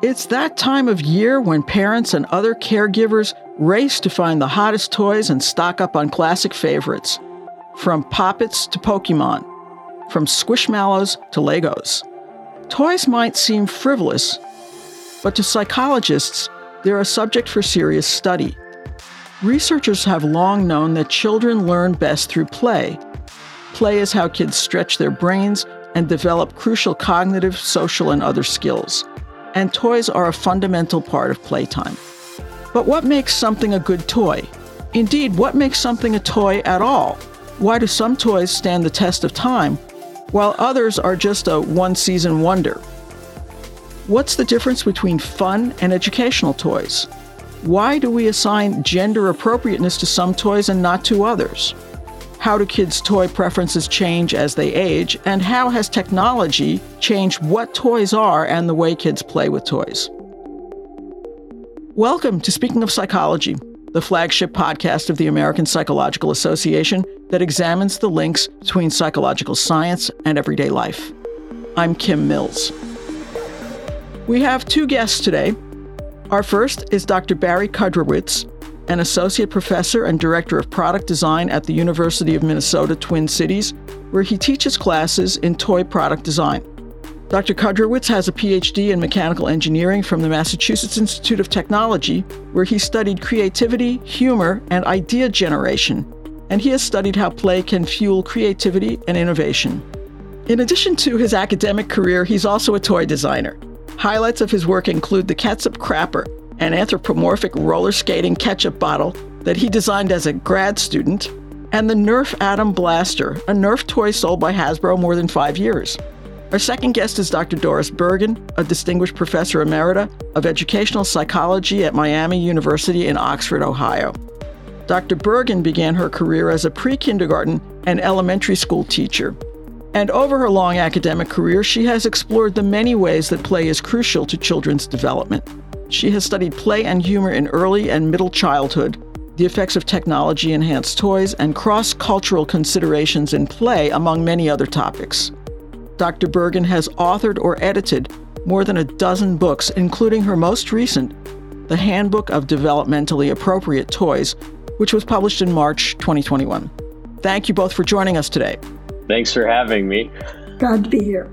It's that time of year when parents and other caregivers race to find the hottest toys and stock up on classic favorites. From Poppets to Pokemon, from Squishmallows to Legos. Toys might seem frivolous, but to psychologists, they're a subject for serious study. Researchers have long known that children learn best through play. Play is how kids stretch their brains and develop crucial cognitive, social, and other skills. And toys are a fundamental part of playtime. But what makes something a good toy? Indeed, what makes something a toy at all? Why do some toys stand the test of time, while others are just a one season wonder? What's the difference between fun and educational toys? Why do we assign gender appropriateness to some toys and not to others? How do kids' toy preferences change as they age? And how has technology changed what toys are and the way kids play with toys? Welcome to Speaking of Psychology, the flagship podcast of the American Psychological Association that examines the links between psychological science and everyday life. I'm Kim Mills. We have two guests today. Our first is Dr. Barry Kudrowitz, an associate professor and director of product design at the University of Minnesota Twin Cities, where he teaches classes in toy product design. Dr. Kudrowitz has a PhD in mechanical engineering from the Massachusetts Institute of Technology, where he studied creativity, humor, and idea generation, and he has studied how play can fuel creativity and innovation. In addition to his academic career, he's also a toy designer. Highlights of his work include the Ketchup Crapper, an anthropomorphic roller skating ketchup bottle that he designed as a grad student, and the Nerf Atom Blaster, a Nerf toy sold by Hasbro more than five years. Our second guest is Dr. Doris Bergen, a distinguished professor emerita of educational psychology at Miami University in Oxford, Ohio. Dr. Bergen began her career as a pre kindergarten and elementary school teacher. And over her long academic career, she has explored the many ways that play is crucial to children's development. She has studied play and humor in early and middle childhood, the effects of technology enhanced toys, and cross cultural considerations in play, among many other topics. Dr. Bergen has authored or edited more than a dozen books, including her most recent, The Handbook of Developmentally Appropriate Toys, which was published in March 2021. Thank you both for joining us today. Thanks for having me. Glad to be here.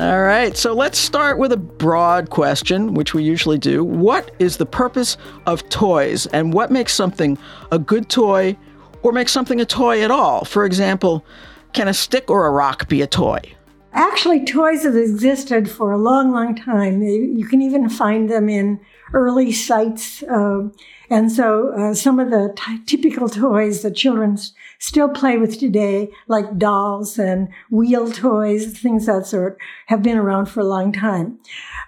All right, so let's start with a broad question, which we usually do. What is the purpose of toys, and what makes something a good toy or makes something a toy at all? For example, can a stick or a rock be a toy? Actually, toys have existed for a long, long time. You can even find them in early sites. Uh, and so uh, some of the t- typical toys that children s- still play with today, like dolls and wheel toys, things that sort, have been around for a long time.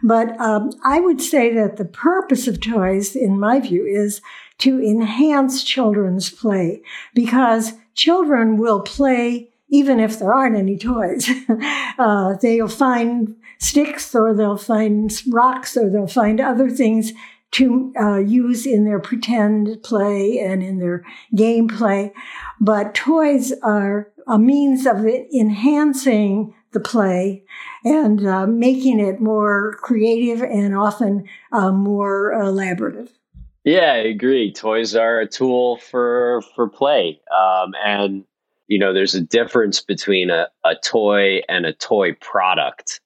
But um, I would say that the purpose of toys, in my view, is to enhance children's play because children will play even if there aren't any toys. uh, they'll find sticks or they'll find rocks or they'll find other things to uh, use in their pretend play and in their game play. But toys are a means of enhancing the play and uh, making it more creative and often uh, more elaborative. Yeah, I agree. Toys are a tool for for play, um, and you know, there's a difference between a, a toy and a toy product.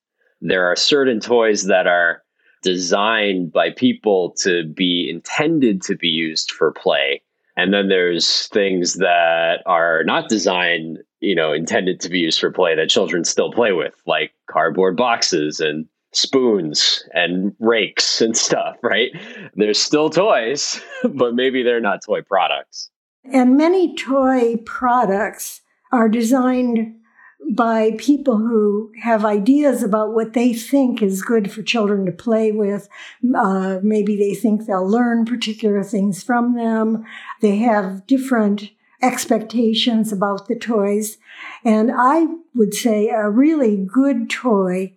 There are certain toys that are designed by people to be intended to be used for play. And then there's things that are not designed, you know, intended to be used for play that children still play with, like cardboard boxes and spoons and rakes and stuff, right? They're still toys, but maybe they're not toy products. And many toy products are designed by people who have ideas about what they think is good for children to play with. Uh, maybe they think they'll learn particular things from them. They have different expectations about the toys. And I would say a really good toy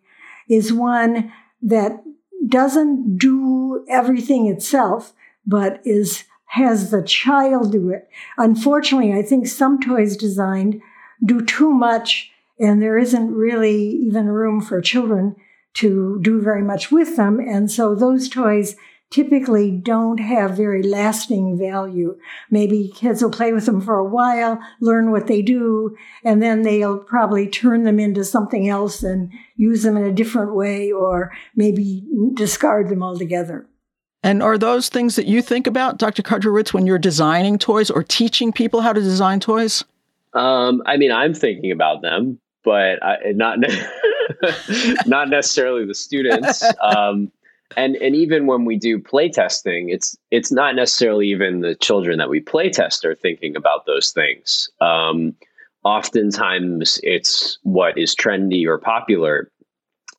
is one that doesn't do everything itself, but is has the child do it. Unfortunately, I think some toys designed do too much and there isn't really even room for children to do very much with them. And so those toys typically don't have very lasting value. Maybe kids will play with them for a while, learn what they do, and then they'll probably turn them into something else and use them in a different way or maybe discard them altogether. And are those things that you think about, Dr. Kudrowitz, when you're designing toys or teaching people how to design toys? Um, I mean, I'm thinking about them, but I, not not necessarily the students. Um, and and even when we do play testing, it's it's not necessarily even the children that we play test are thinking about those things. Um, oftentimes, it's what is trendy or popular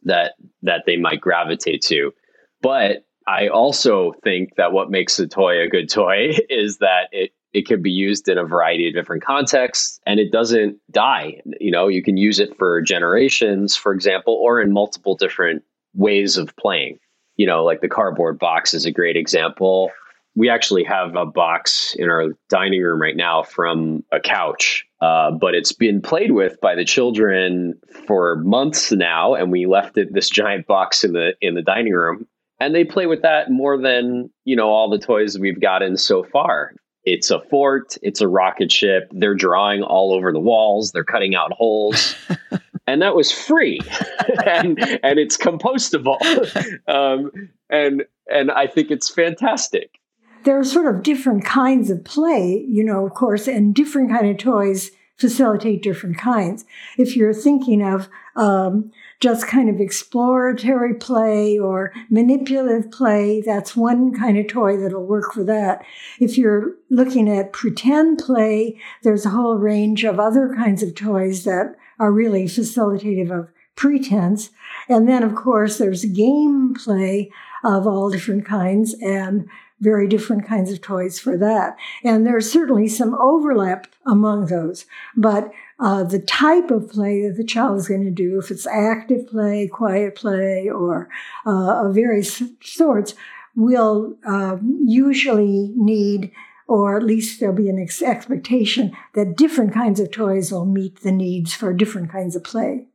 that that they might gravitate to. But I also think that what makes a toy a good toy is that it it can be used in a variety of different contexts and it doesn't die. You know, you can use it for generations, for example, or in multiple different ways of playing you know, like the cardboard box is a great example. We actually have a box in our dining room right now from a couch, uh, but it's been played with by the children for months now, and we left it this giant box in the in the dining room, and they play with that more than you know all the toys we've gotten so far. It's a fort, it's a rocket ship. They're drawing all over the walls. They're cutting out holes. and that was free and and it's compostable um, and and i think it's fantastic there are sort of different kinds of play you know of course and different kind of toys facilitate different kinds if you're thinking of um, just kind of exploratory play or manipulative play that's one kind of toy that'll work for that if you're looking at pretend play there's a whole range of other kinds of toys that are really facilitative of pretense. And then, of course, there's gameplay of all different kinds and very different kinds of toys for that. And there's certainly some overlap among those. But uh, the type of play that the child is going to do, if it's active play, quiet play, or uh, of various sorts, will uh, usually need or at least there'll be an ex- expectation that different kinds of toys will meet the needs for different kinds of play.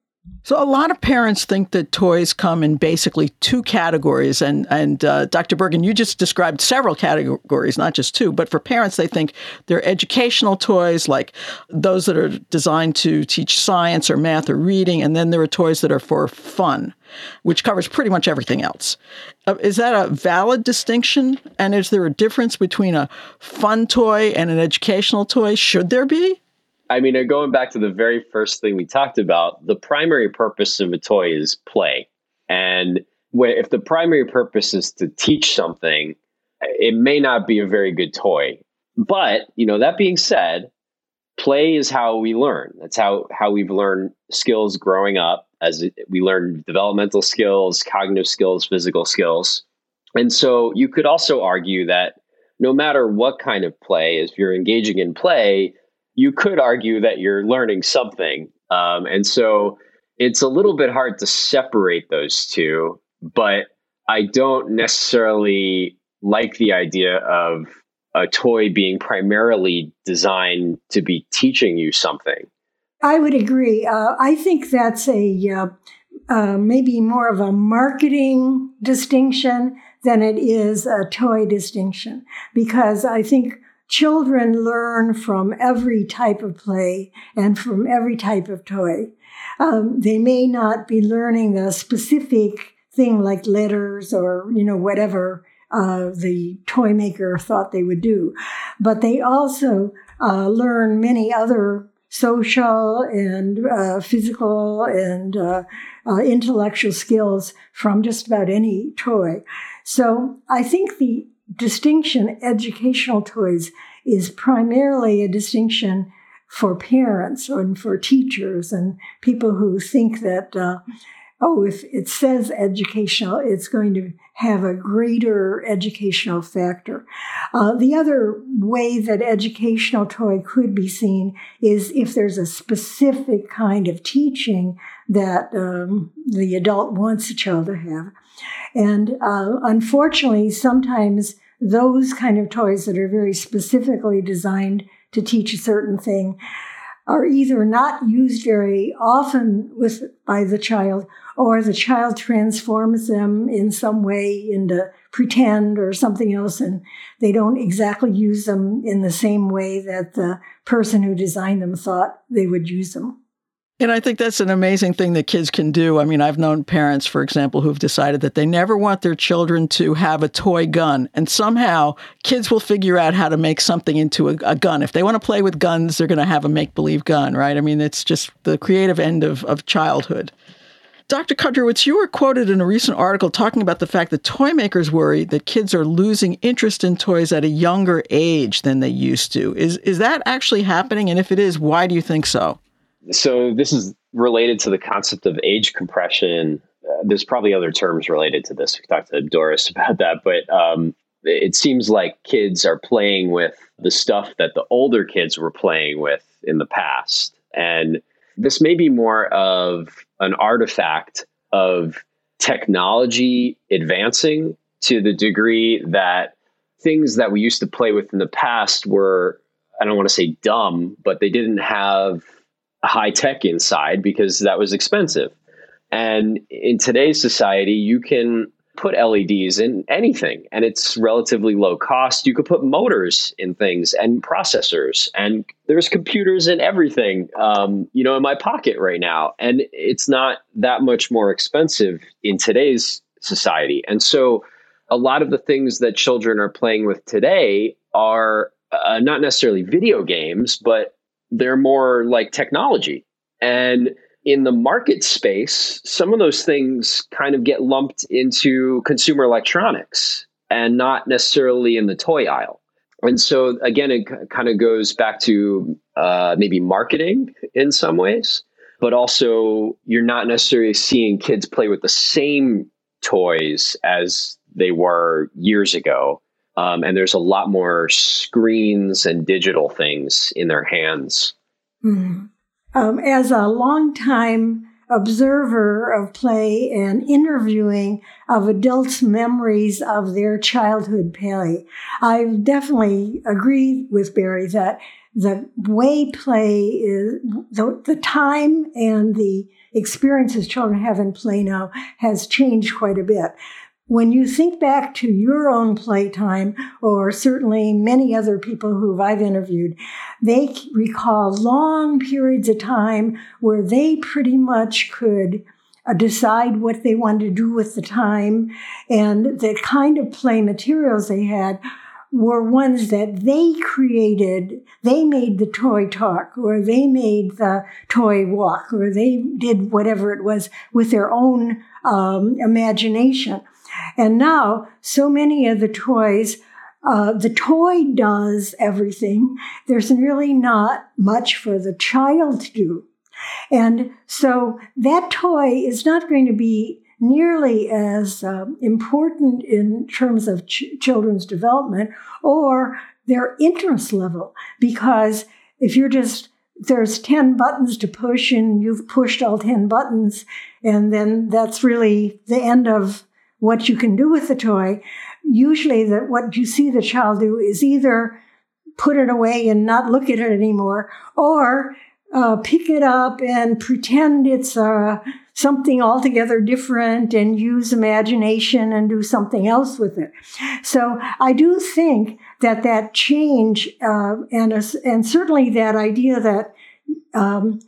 So a lot of parents think that toys come in basically two categories, and and uh, Dr. Bergen, you just described several categories, not just two. But for parents, they think they're educational toys, like those that are designed to teach science or math or reading, and then there are toys that are for fun, which covers pretty much everything else. Uh, is that a valid distinction? And is there a difference between a fun toy and an educational toy? Should there be? I mean, uh, going back to the very first thing we talked about, the primary purpose of a toy is play. And if the primary purpose is to teach something, it may not be a very good toy. But, you know, that being said, play is how we learn. That's how, how we've learned skills growing up as we learn developmental skills, cognitive skills, physical skills. And so you could also argue that no matter what kind of play, if you're engaging in play, you could argue that you're learning something. Um, and so it's a little bit hard to separate those two, but I don't necessarily like the idea of a toy being primarily designed to be teaching you something. I would agree. Uh, I think that's a uh, uh, maybe more of a marketing distinction than it is a toy distinction because I think children learn from every type of play and from every type of toy. Um, they may not be learning a specific thing like letters or, you know, whatever uh, the toy maker thought they would do, but they also uh, learn many other social and uh, physical and uh, uh, intellectual skills from just about any toy. So I think the distinction educational toys is primarily a distinction for parents and for teachers and people who think that uh, oh if it says educational it's going to have a greater educational factor. Uh, the other way that educational toy could be seen is if there's a specific kind of teaching that um, the adult wants the child to have. And uh, unfortunately sometimes those kind of toys that are very specifically designed to teach a certain thing are either not used very often with by the child or the child transforms them in some way into pretend or something else and they don't exactly use them in the same way that the person who designed them thought they would use them. And I think that's an amazing thing that kids can do. I mean, I've known parents, for example, who've decided that they never want their children to have a toy gun. And somehow kids will figure out how to make something into a, a gun. If they want to play with guns, they're going to have a make believe gun, right? I mean, it's just the creative end of, of childhood. Dr. Kudrowitz, you were quoted in a recent article talking about the fact that toy makers worry that kids are losing interest in toys at a younger age than they used to. Is, is that actually happening? And if it is, why do you think so? So this is related to the concept of age compression. Uh, there's probably other terms related to this. We talked to Doris about that, but um, it seems like kids are playing with the stuff that the older kids were playing with in the past. And this may be more of an artifact of technology advancing to the degree that things that we used to play with in the past were, I don't want to say dumb, but they didn't have high tech inside because that was expensive. And in today's society, you can put LEDs in anything and it's relatively low cost. You could put motors in things and processors, and there's computers in everything, um, you know, in my pocket right now. And it's not that much more expensive in today's society. And so a lot of the things that children are playing with today are uh, not necessarily video games, but they're more like technology. And in the market space, some of those things kind of get lumped into consumer electronics and not necessarily in the toy aisle. And so, again, it kind of goes back to uh, maybe marketing in some ways, but also you're not necessarily seeing kids play with the same toys as they were years ago. Um, and there's a lot more screens and digital things in their hands. Mm-hmm. Um, as a longtime observer of play and interviewing of adults' memories of their childhood play, I definitely agree with Barry that the way play is the, the time and the experiences children have in play now has changed quite a bit. When you think back to your own playtime, or certainly many other people who I've interviewed, they recall long periods of time where they pretty much could uh, decide what they wanted to do with the time. And the kind of play materials they had were ones that they created. They made the toy talk, or they made the toy walk, or they did whatever it was with their own um, imagination. And now, so many of the toys, uh, the toy does everything. There's really not much for the child to do. And so that toy is not going to be nearly as um, important in terms of ch- children's development or their interest level because if you're just there's 10 buttons to push and you've pushed all 10 buttons and then that's really the end of what you can do with the toy, usually that what you see the child do is either put it away and not look at it anymore, or uh, pick it up and pretend it's uh, something altogether different and use imagination and do something else with it. So I do think that that change uh, and and certainly that idea that um,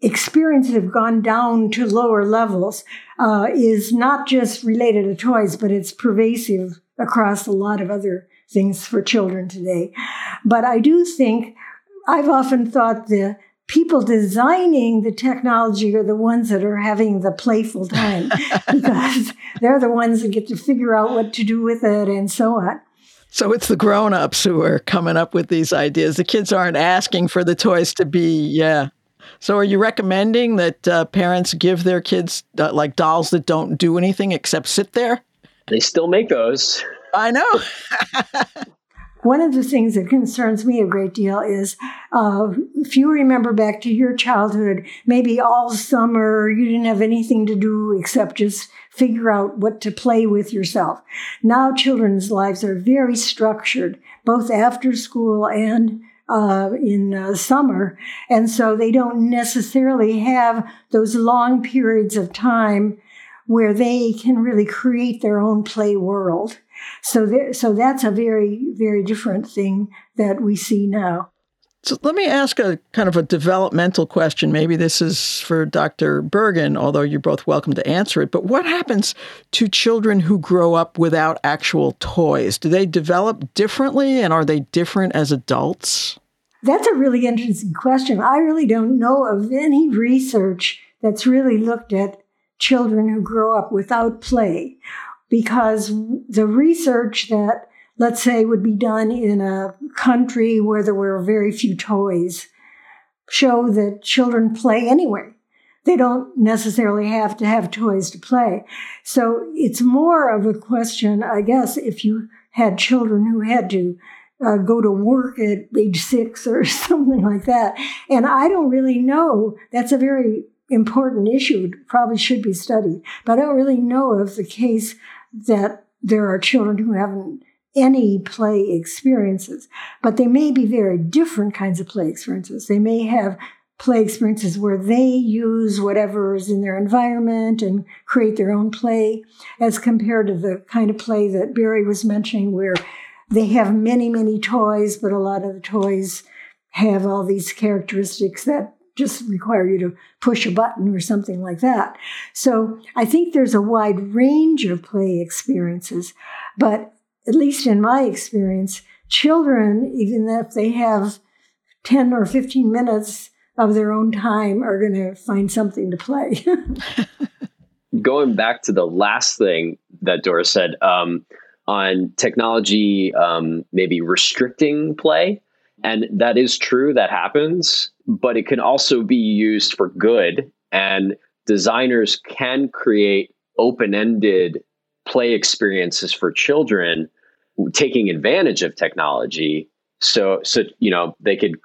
experiences have gone down to lower levels uh, is not just related to toys, but it's pervasive across a lot of other things for children today. But I do think I've often thought the people designing the technology are the ones that are having the playful time because they're the ones that get to figure out what to do with it and so on. So it's the grown-ups who are coming up with these ideas. The kids aren't asking for the toys to be, yeah, so, are you recommending that uh, parents give their kids uh, like dolls that don't do anything except sit there? They still make those. I know. One of the things that concerns me a great deal is uh, if you remember back to your childhood, maybe all summer you didn't have anything to do except just figure out what to play with yourself. Now children's lives are very structured, both after school and uh, in uh, summer. And so they don't necessarily have those long periods of time where they can really create their own play world. So, there, so that's a very, very different thing that we see now. So let me ask a kind of a developmental question. Maybe this is for Dr. Bergen, although you're both welcome to answer it. But what happens to children who grow up without actual toys? Do they develop differently and are they different as adults? That's a really interesting question. I really don't know of any research that's really looked at children who grow up without play because the research that let's say, would be done in a country where there were very few toys, show that children play anyway. They don't necessarily have to have toys to play. So it's more of a question, I guess, if you had children who had to uh, go to work at age six or something like that. And I don't really know. That's a very important issue. It probably should be studied. But I don't really know of the case that there are children who haven't any play experiences, but they may be very different kinds of play experiences. They may have play experiences where they use whatever is in their environment and create their own play, as compared to the kind of play that Barry was mentioning, where they have many, many toys, but a lot of the toys have all these characteristics that just require you to push a button or something like that. So I think there's a wide range of play experiences, but at least in my experience, children, even if they have 10 or 15 minutes of their own time, are going to find something to play. Going back to the last thing that Doris said um, on technology, um, maybe restricting play. And that is true, that happens, but it can also be used for good. And designers can create open ended play experiences for children taking advantage of technology. So so you know they could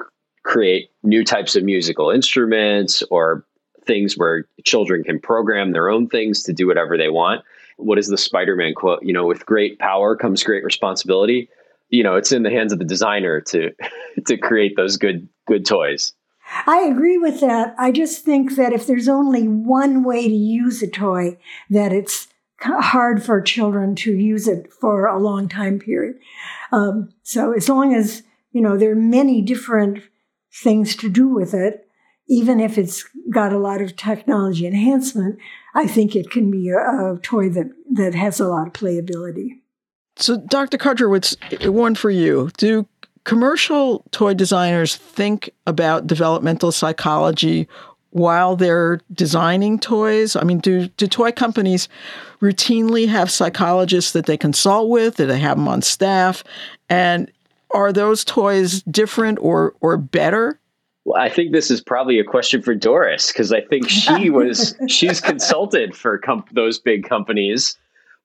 create new types of musical instruments or things where children can program their own things to do whatever they want. What is the spider-man quote? You know with great power comes great responsibility. You know it's in the hands of the designer to to create those good good toys. I agree with that. I just think that if there's only one way to use a toy, that it's hard for children to use it for a long time period. Um, so as long as, you know, there are many different things to do with it, even if it's got a lot of technology enhancement, I think it can be a, a toy that, that has a lot of playability. So, Dr. Kudrowitz, one for you. Do commercial toy designers think about developmental psychology while they're designing toys? I mean, do, do toy companies routinely have psychologists that they consult with? Do they have them on staff? And are those toys different or, or better? Well, I think this is probably a question for Doris because I think she was she's consulted for com- those big companies.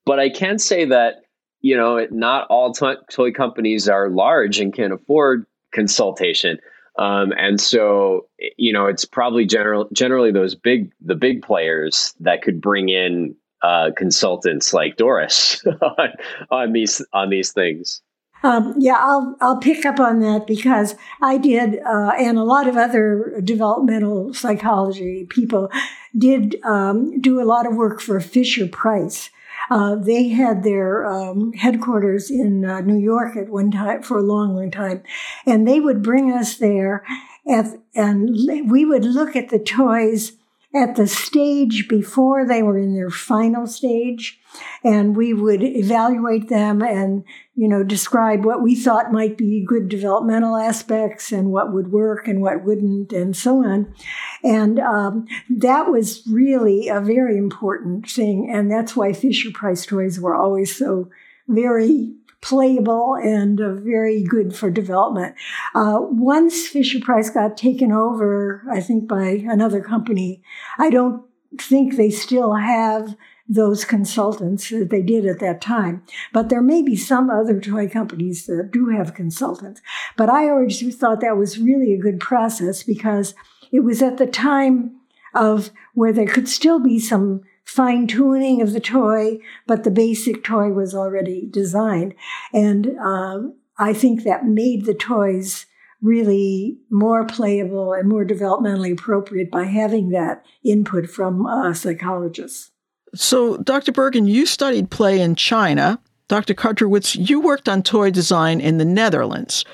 But I can say that you know not all to- toy companies are large and can afford consultation. Um, and so, you know, it's probably general, generally those big, the big players that could bring in uh, consultants like Doris on, on, these on these things. Um, yeah, I'll I'll pick up on that because I did, uh, and a lot of other developmental psychology people did um, do a lot of work for Fisher Price. Uh, they had their um, headquarters in uh, New York at one time for a long, long time, and they would bring us there, at, and we would look at the toys at the stage before they were in their final stage and we would evaluate them and you know describe what we thought might be good developmental aspects and what would work and what wouldn't and so on. And um, that was really a very important thing and that's why fisher price toys were always so very playable and uh, very good for development. Uh, once Fisher Price got taken over, I think by another company, I don't think they still have those consultants that they did at that time. But there may be some other toy companies that do have consultants. But I always thought that was really a good process because it was at the time of where there could still be some fine tuning of the toy, but the basic toy was already designed. And um, I think that made the toys really more playable and more developmentally appropriate by having that input from psychologists. So, Dr. Bergen, you studied play in China. Dr. Kudrowitz, you worked on toy design in the Netherlands.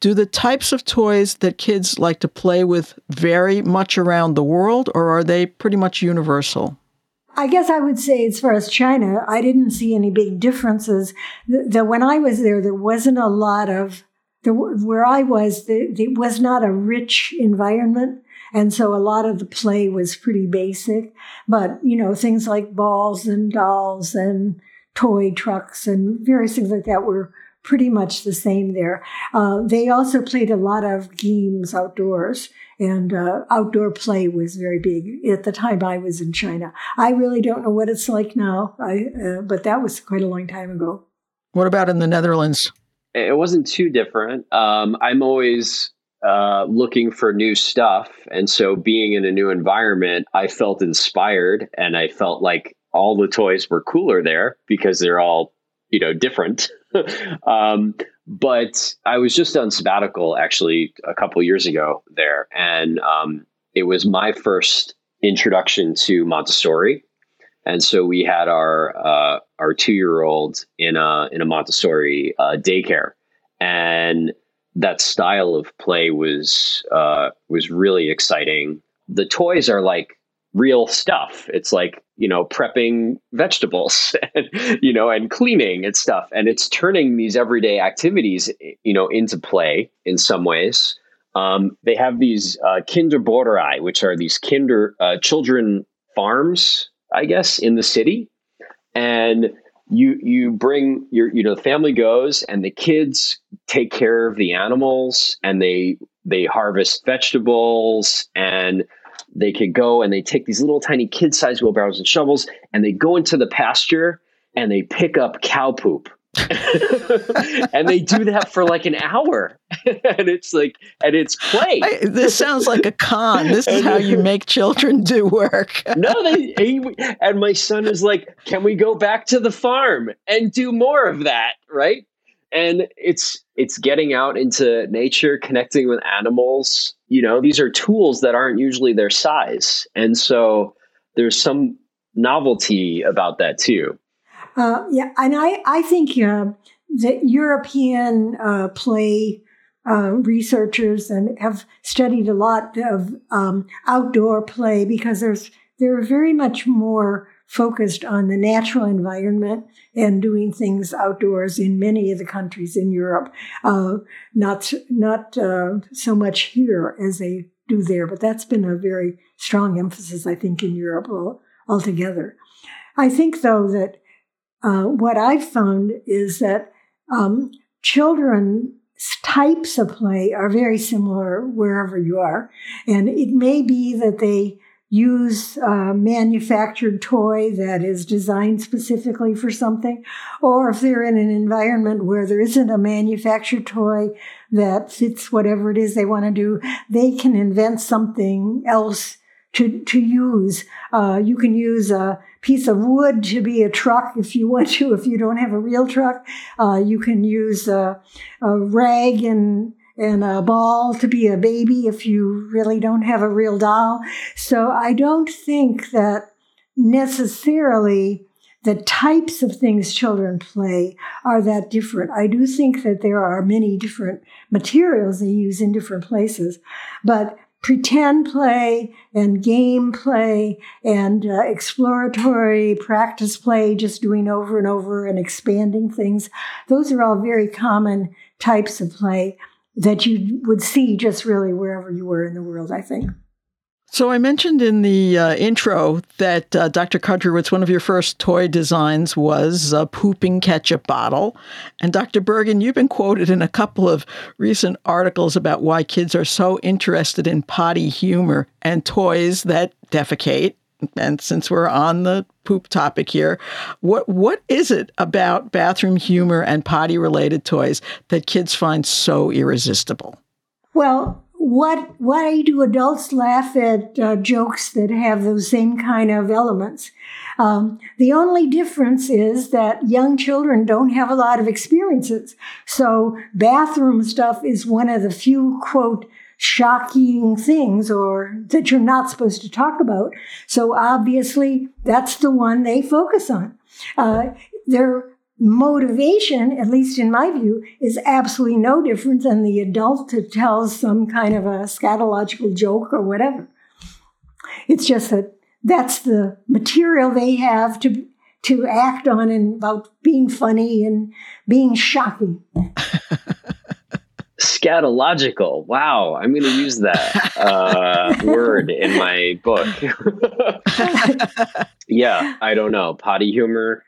Do the types of toys that kids like to play with vary much around the world, or are they pretty much universal? I guess I would say, as far as China, I didn't see any big differences. That when I was there, there wasn't a lot of the, where I was. it was not a rich environment, and so a lot of the play was pretty basic. But you know, things like balls and dolls and toy trucks and various things like that were pretty much the same there. Uh, they also played a lot of games outdoors, and uh, outdoor play was very big at the time I was in China. I really don't know what it's like now, I, uh, but that was quite a long time ago. What about in the Netherlands? It wasn't too different. Um, I'm always uh, looking for new stuff. And so being in a new environment, I felt inspired and I felt like all the toys were cooler there because they're all, you know, different. um, but I was just on sabbatical actually a couple years ago there, and um, it was my first introduction to Montessori. And so we had our uh, our two year old in a in a Montessori uh, daycare, and that style of play was uh, was really exciting. The toys are like real stuff. It's like, you know, prepping vegetables and, you know, and cleaning and stuff. And it's turning these everyday activities, you know, into play in some ways. Um, they have these uh, Kinderboerderij, which are these kinder uh, children farms, I guess, in the city. And you you bring your you know the family goes and the kids take care of the animals and they they harvest vegetables and they could go and they take these little tiny kid sized wheelbarrows and shovels and they go into the pasture and they pick up cow poop. and they do that for like an hour. And it's like and it's play. I, this sounds like a con. This is how you make children do work. No they he, and my son is like can we go back to the farm and do more of that? Right and it's it's getting out into nature connecting with animals. You know these are tools that aren't usually their size. And so there's some novelty about that too. Uh, yeah and i i think uh, that european uh, play uh, researchers and have studied a lot of um, outdoor play because there's there are very much more focused on the natural environment and doing things outdoors in many of the countries in Europe. Uh, not not uh, so much here as they do there, but that's been a very strong emphasis, I think, in Europe altogether. I think, though, that uh, what I've found is that um, children types of play are very similar wherever you are. And it may be that they use a manufactured toy that is designed specifically for something, or if they're in an environment where there isn't a manufactured toy that fits whatever it is they want to do, they can invent something else to, to use. Uh, you can use a piece of wood to be a truck if you want to, if you don't have a real truck. Uh, you can use a, a rag and and a ball to be a baby if you really don't have a real doll. So I don't think that necessarily the types of things children play are that different. I do think that there are many different materials they use in different places, but pretend play and game play and uh, exploratory practice play, just doing over and over and expanding things, those are all very common types of play that you would see just really wherever you were in the world, I think. So I mentioned in the uh, intro that uh, Dr. Kudrowitz, one of your first toy designs was a pooping ketchup bottle. And Dr. Bergen, you've been quoted in a couple of recent articles about why kids are so interested in potty humor and toys that defecate and since we're on the poop topic here, what what is it about bathroom humor and potty related toys that kids find so irresistible? Well, what why do adults laugh at uh, jokes that have those same kind of elements? Um, the only difference is that young children don't have a lot of experiences. So bathroom stuff is one of the few quote shocking things or that you're not supposed to talk about. So obviously that's the one they focus on. Uh, their motivation, at least in my view, is absolutely no different than the adult that tells some kind of a scatological joke or whatever. It's just that that's the material they have to to act on and about being funny and being shocking. Scatological. Wow, I'm going to use that uh, word in my book. yeah, I don't know. Potty humor.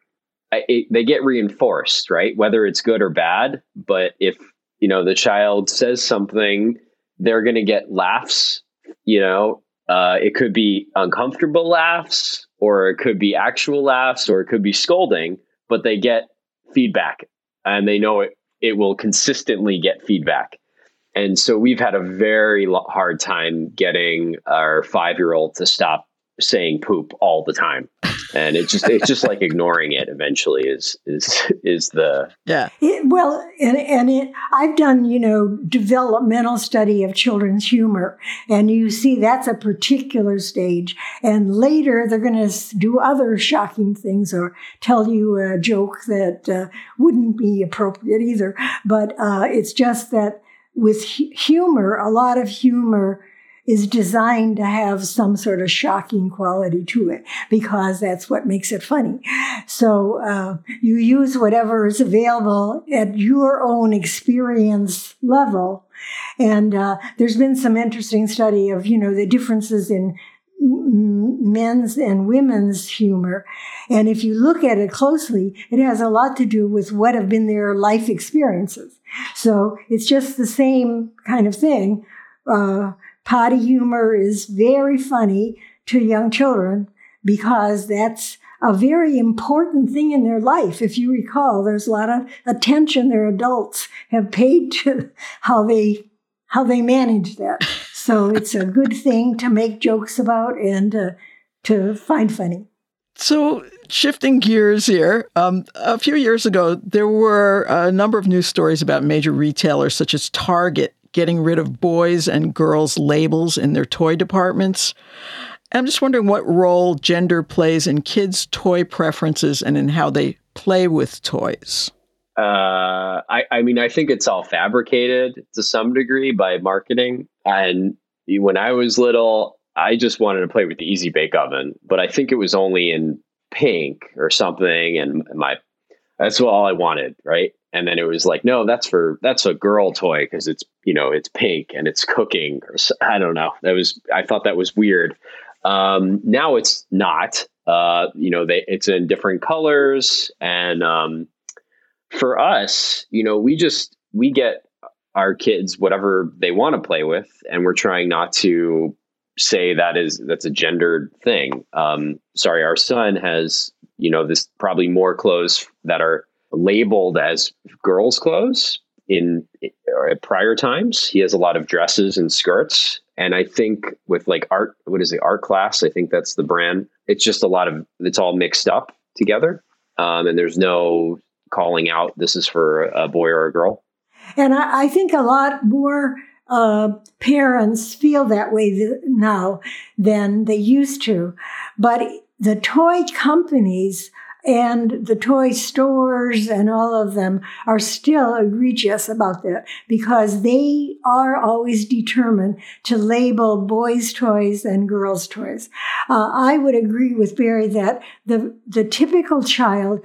I, it, they get reinforced, right? Whether it's good or bad. But if you know the child says something, they're going to get laughs. You know, uh, it could be uncomfortable laughs, or it could be actual laughs, or it could be scolding, but they get feedback and they know it, it will consistently get feedback. And so we've had a very hard time getting our five year old to stop saying poop all the time. And it's just it's just like ignoring it eventually is is is the yeah. It, well and and it, i've done you know developmental study of children's humor and you see that's a particular stage. And later they're going to do other shocking things or tell you a joke that uh, wouldn't be appropriate either. But uh, it's just that with humor a lot of humor is designed to have some sort of shocking quality to it because that's what makes it funny. So uh, you use whatever is available at your own experience level. And uh, there's been some interesting study of, you know, the differences in men's and women's humor. And if you look at it closely, it has a lot to do with what have been their life experiences. So it's just the same kind of thing. Uh, potty humor is very funny to young children because that's a very important thing in their life. If you recall, there's a lot of attention their adults have paid to how they how they manage that. So it's a good thing to make jokes about and uh, to find funny. So, shifting gears here, um, a few years ago, there were a number of news stories about major retailers such as Target getting rid of boys and girls labels in their toy departments. I'm just wondering what role gender plays in kids' toy preferences and in how they play with toys. Uh, I, I mean, I think it's all fabricated to some degree by marketing. And when I was little, I just wanted to play with the Easy Bake Oven, but I think it was only in pink or something. And my that's all I wanted, right? and then it was like no that's for that's a girl toy because it's you know it's pink and it's cooking or i don't know that was i thought that was weird um, now it's not uh, you know they it's in different colors and um, for us you know we just we get our kids whatever they want to play with and we're trying not to say that is that's a gendered thing um, sorry our son has you know this probably more clothes that are labeled as girls' clothes in at prior times. He has a lot of dresses and skirts. And I think with like art, what is the art class? I think that's the brand. It's just a lot of, it's all mixed up together. Um, and there's no calling out this is for a boy or a girl. And I, I think a lot more uh, parents feel that way now than they used to. But the toy companies and the toy stores and all of them are still egregious about that because they are always determined to label boys' toys and girls' toys. Uh, I would agree with Barry that the, the typical child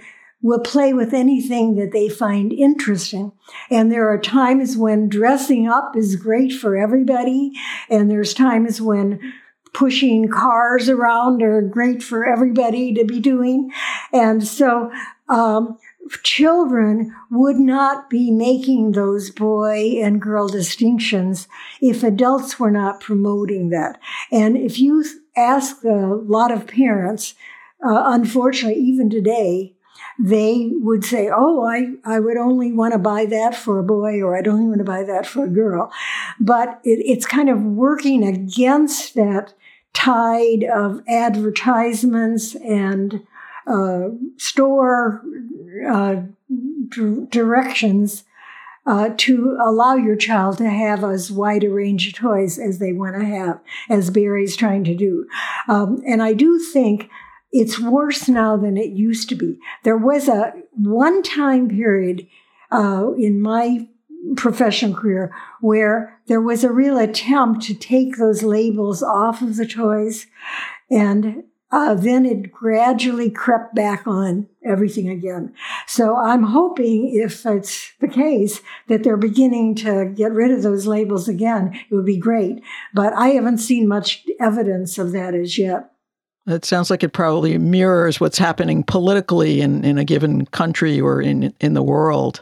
will play with anything that they find interesting. And there are times when dressing up is great for everybody. And there's times when pushing cars around are great for everybody to be doing. And so, um, children would not be making those boy and girl distinctions if adults were not promoting that. And if you ask a lot of parents, uh, unfortunately, even today, they would say, Oh, I, I would only want to buy that for a boy, or I'd only want to buy that for a girl. But it, it's kind of working against that tide of advertisements and uh, store uh, d- directions uh, to allow your child to have as wide a range of toys as they want to have, as Barry's trying to do. Um, and I do think it's worse now than it used to be. There was a one time period uh, in my professional career where there was a real attempt to take those labels off of the toys and uh, then it gradually crept back on everything again. So I'm hoping, if it's the case, that they're beginning to get rid of those labels again. It would be great. But I haven't seen much evidence of that as yet. It sounds like it probably mirrors what's happening politically in, in a given country or in, in the world.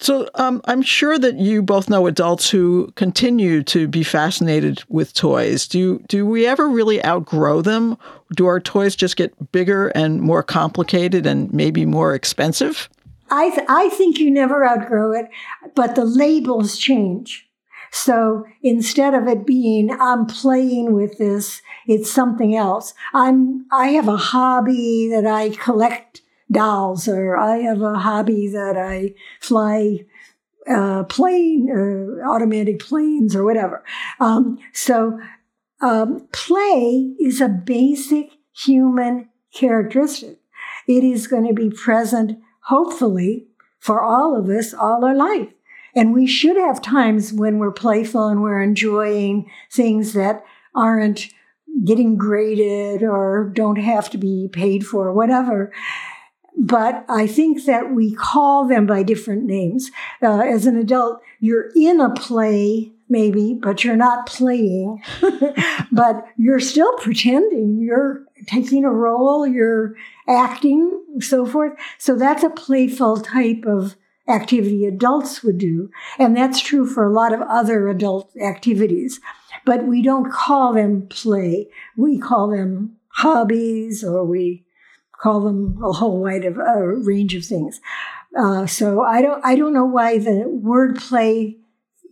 So um, I'm sure that you both know adults who continue to be fascinated with toys. Do do we ever really outgrow them? Do our toys just get bigger and more complicated and maybe more expensive? I th- I think you never outgrow it, but the labels change. So instead of it being I'm playing with this, it's something else. I'm I have a hobby that I collect dolls, or I have a hobby that I fly uh, plane, uh, automatic planes, or whatever. Um, so, um, play is a basic human characteristic. It is going to be present, hopefully, for all of us all our life. And we should have times when we're playful and we're enjoying things that aren't getting graded or don't have to be paid for, whatever. But I think that we call them by different names. Uh, as an adult, you're in a play, maybe, but you're not playing. but you're still pretending. You're taking a role, you're acting, so forth. So that's a playful type of activity adults would do. And that's true for a lot of other adult activities. But we don't call them play. We call them hobbies or we call them a whole wide of a range of things. Uh, so I don't I don't know why the word play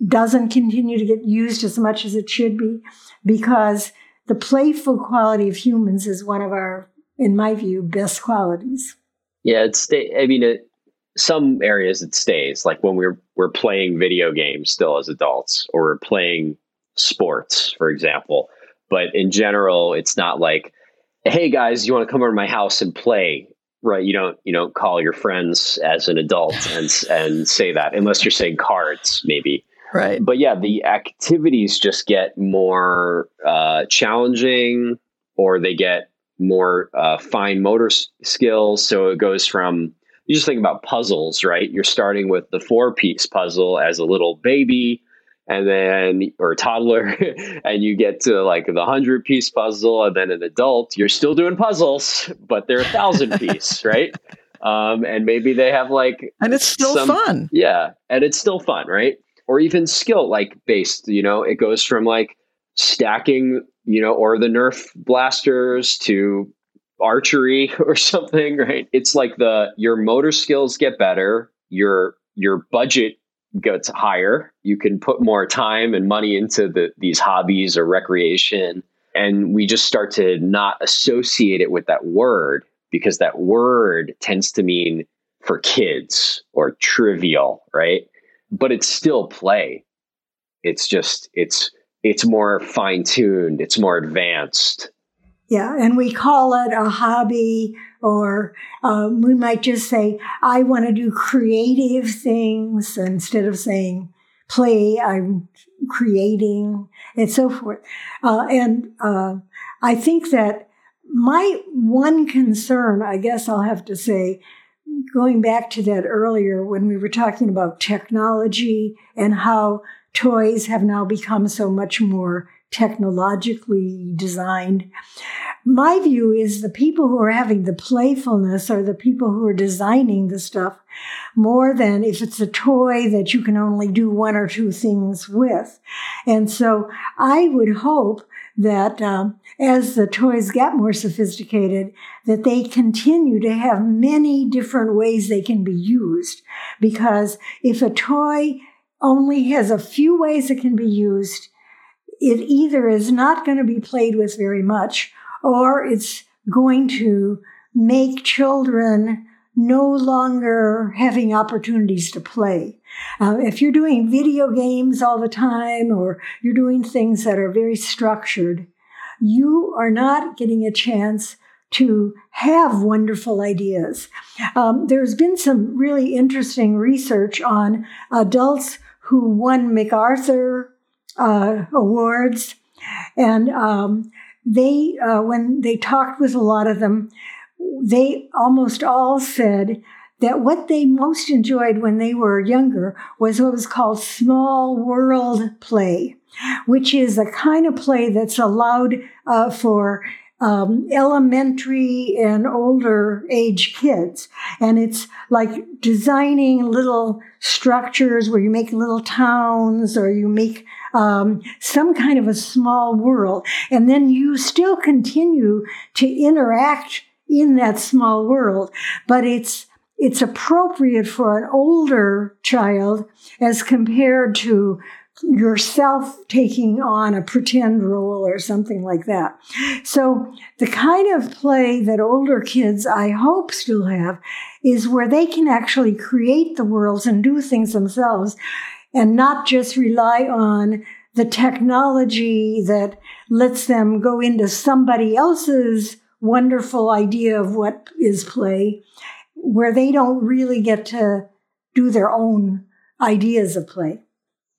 doesn't continue to get used as much as it should be, because the playful quality of humans is one of our, in my view, best qualities. Yeah, it's. I mean, it, some areas it stays. Like when we're we're playing video games still as adults, or we're playing sports, for example. But in general, it's not like hey guys, you want to come over to my house and play? Right? You don't you don't call your friends as an adult and and say that unless you're saying cards, maybe. Right. But yeah, the activities just get more uh, challenging, or they get more uh, fine motor s- skills. So it goes from you just think about puzzles, right? You're starting with the four piece puzzle as a little baby and then or a toddler and you get to like the hundred piece puzzle and then an adult you're still doing puzzles but they're a thousand piece right? Um, and maybe they have like and it's still some, fun. Yeah and it's still fun right? Or even skill like based you know it goes from like stacking you know or the nerf blasters to archery or something right it's like the your motor skills get better your your budget gets higher. You can put more time and money into the, these hobbies or recreation. And we just start to not associate it with that word because that word tends to mean for kids or trivial, right? But it's still play. It's just, it's, it's more fine tuned, it's more advanced. Yeah, and we call it a hobby, or um, we might just say, I want to do creative things instead of saying play, I'm creating, and so forth. Uh, and uh, I think that my one concern, I guess I'll have to say, going back to that earlier when we were talking about technology and how toys have now become so much more technologically designed. My view is the people who are having the playfulness are the people who are designing the stuff more than if it's a toy that you can only do one or two things with. And so I would hope that um, as the toys get more sophisticated, that they continue to have many different ways they can be used. Because if a toy only has a few ways it can be used, it either is not going to be played with very much or it's going to make children no longer having opportunities to play. Uh, if you're doing video games all the time or you're doing things that are very structured, you are not getting a chance to have wonderful ideas. Um, there's been some really interesting research on adults who won MacArthur uh, awards, and um, they, uh, when they talked with a lot of them, they almost all said that what they most enjoyed when they were younger was what was called small world play, which is a kind of play that's allowed uh, for um, elementary and older age kids. And it's like designing little structures where you make little towns or you make um, some kind of a small world. And then you still continue to interact in that small world, but it's it's appropriate for an older child as compared to yourself taking on a pretend role or something like that. So the kind of play that older kids I hope still have is where they can actually create the worlds and do things themselves and not just rely on the technology that lets them go into somebody else's wonderful idea of what is play, where they don't really get to do their own ideas of play.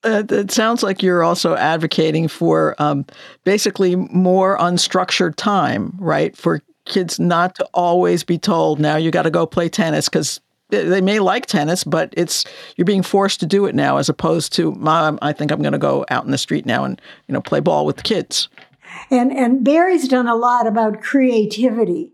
Uh, it sounds like you're also advocating for um, basically more unstructured time, right? For kids not to always be told, now you got to go play tennis because they may like tennis, but it's you're being forced to do it now, as opposed to, mom, I think I'm going to go out in the street now and you know play ball with the kids. And, and Barry's done a lot about creativity.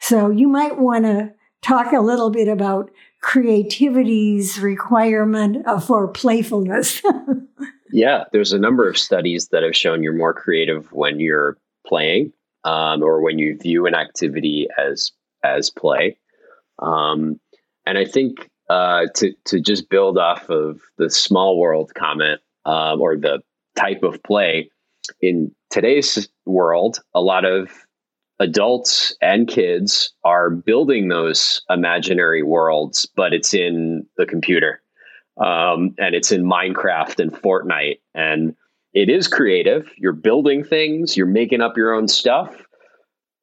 So you might want to talk a little bit about creativity's requirement for playfulness. yeah, there's a number of studies that have shown you're more creative when you're playing um, or when you view an activity as as play. Um, and I think uh, to to just build off of the small world comment um, or the type of play, in today's world, a lot of adults and kids are building those imaginary worlds, but it's in the computer. Um, and it's in Minecraft and Fortnite. And it is creative. You're building things, you're making up your own stuff,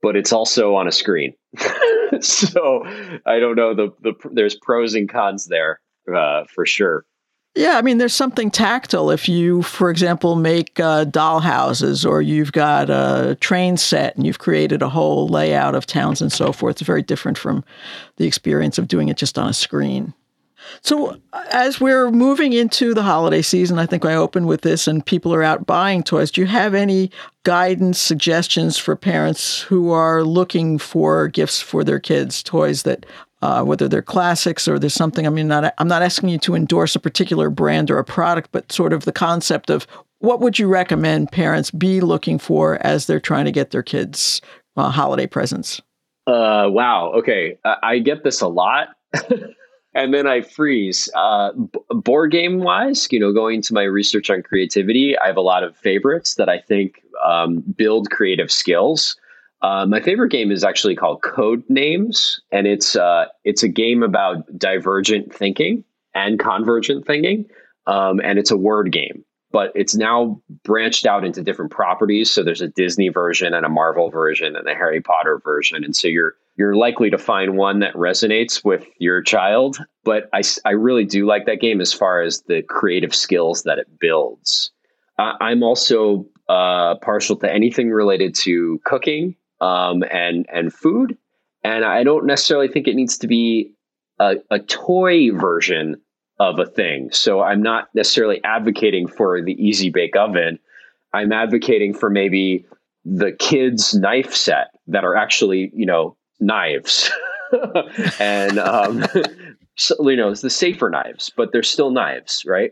but it's also on a screen. so I don't know. The, the there's pros and cons there uh, for sure. Yeah, I mean, there's something tactile if you, for example, make uh, doll houses or you've got a train set and you've created a whole layout of towns and so forth. It's very different from the experience of doing it just on a screen. So, as we're moving into the holiday season, I think I opened with this and people are out buying toys. Do you have any guidance, suggestions for parents who are looking for gifts for their kids, toys that uh, whether they're classics or there's something. I mean, not, I'm not asking you to endorse a particular brand or a product, but sort of the concept of what would you recommend parents be looking for as they're trying to get their kids uh, holiday presents? Uh, wow. Okay. I, I get this a lot. and then I freeze. Uh, b- board game wise, you know, going to my research on creativity, I have a lot of favorites that I think um, build creative skills. Uh, my favorite game is actually called Codenames, and it's uh, it's a game about divergent thinking and convergent thinking, um, and it's a word game. But it's now branched out into different properties. So there's a Disney version and a Marvel version and a Harry Potter version, and so you're you're likely to find one that resonates with your child. But I, I really do like that game as far as the creative skills that it builds. Uh, I'm also uh, partial to anything related to cooking um, and and food. And I don't necessarily think it needs to be a, a toy version of a thing. So I'm not necessarily advocating for the easy bake oven. I'm advocating for maybe the kids' knife set that are actually, you know, knives. and um, so, you know, it's the safer knives, but they're still knives, right?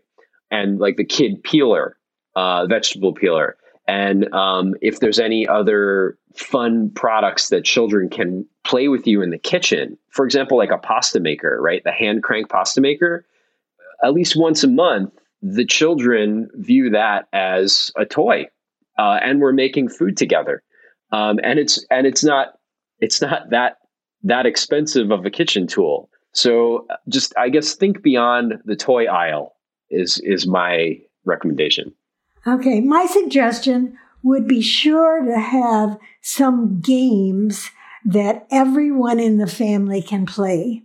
And like the kid peeler, uh, vegetable peeler, And um, if there's any other fun products that children can play with you in the kitchen, for example, like a pasta maker, right? The hand crank pasta maker, at least once a month, the children view that as a toy, uh, and we're making food together. Um, and it's and it's not it's not that that expensive of a kitchen tool. So just I guess think beyond the toy aisle is is my recommendation. Okay, my suggestion would be sure to have some games that everyone in the family can play.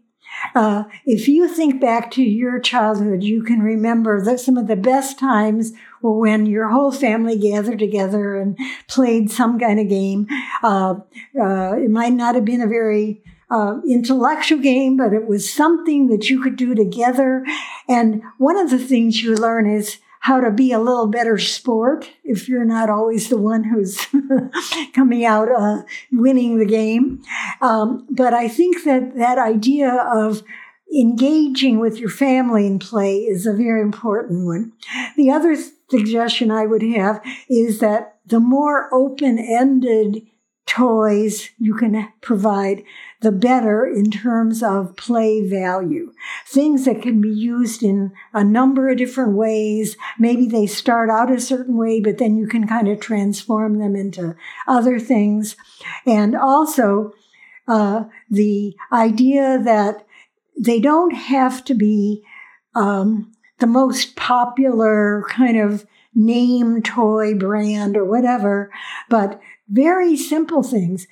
Uh, if you think back to your childhood, you can remember that some of the best times were when your whole family gathered together and played some kind of game. Uh, uh, it might not have been a very uh, intellectual game, but it was something that you could do together. And one of the things you learn is how to be a little better sport if you're not always the one who's coming out uh, winning the game. Um, but I think that that idea of engaging with your family in play is a very important one. The other suggestion I would have is that the more open ended toys you can provide, the better in terms of play value. Things that can be used in a number of different ways. Maybe they start out a certain way, but then you can kind of transform them into other things. And also, uh, the idea that they don't have to be um, the most popular kind of name toy brand or whatever, but very simple things.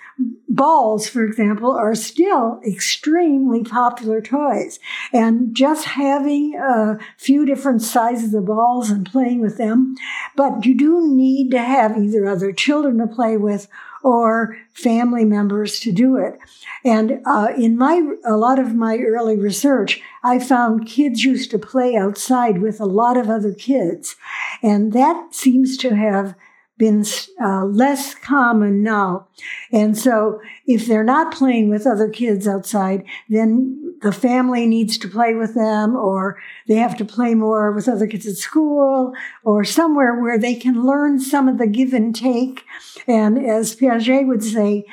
Balls, for example, are still extremely popular toys. And just having a few different sizes of balls and playing with them, but you do need to have either other children to play with or family members to do it. And uh, in my a lot of my early research, I found kids used to play outside with a lot of other kids, and that seems to have been uh, less common now. And so if they're not playing with other kids outside, then the family needs to play with them or they have to play more with other kids at school or somewhere where they can learn some of the give and take. And as Piaget would say,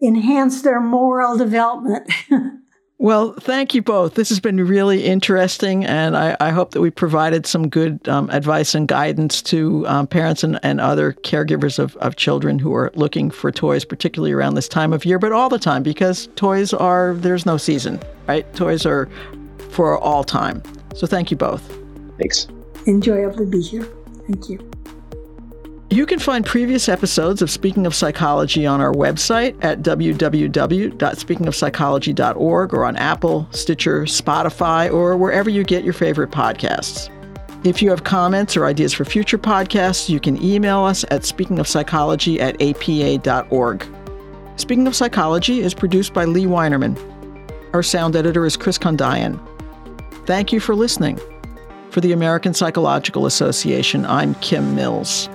enhance their moral development. Well, thank you both. This has been really interesting, and I, I hope that we provided some good um, advice and guidance to um, parents and, and other caregivers of, of children who are looking for toys, particularly around this time of year, but all the time because toys are, there's no season, right? Toys are for all time. So thank you both. Thanks. Enjoyable to be here. Thank you. You can find previous episodes of Speaking of Psychology on our website at www.speakingofpsychology.org or on Apple, Stitcher, Spotify, or wherever you get your favorite podcasts. If you have comments or ideas for future podcasts, you can email us at speakingofpsychology at apa.org. Speaking of Psychology is produced by Lea Winerman. Our sound editor is Chris Condayan. Thank you for listening. For the American Psychological Association, I'm Kim Mills.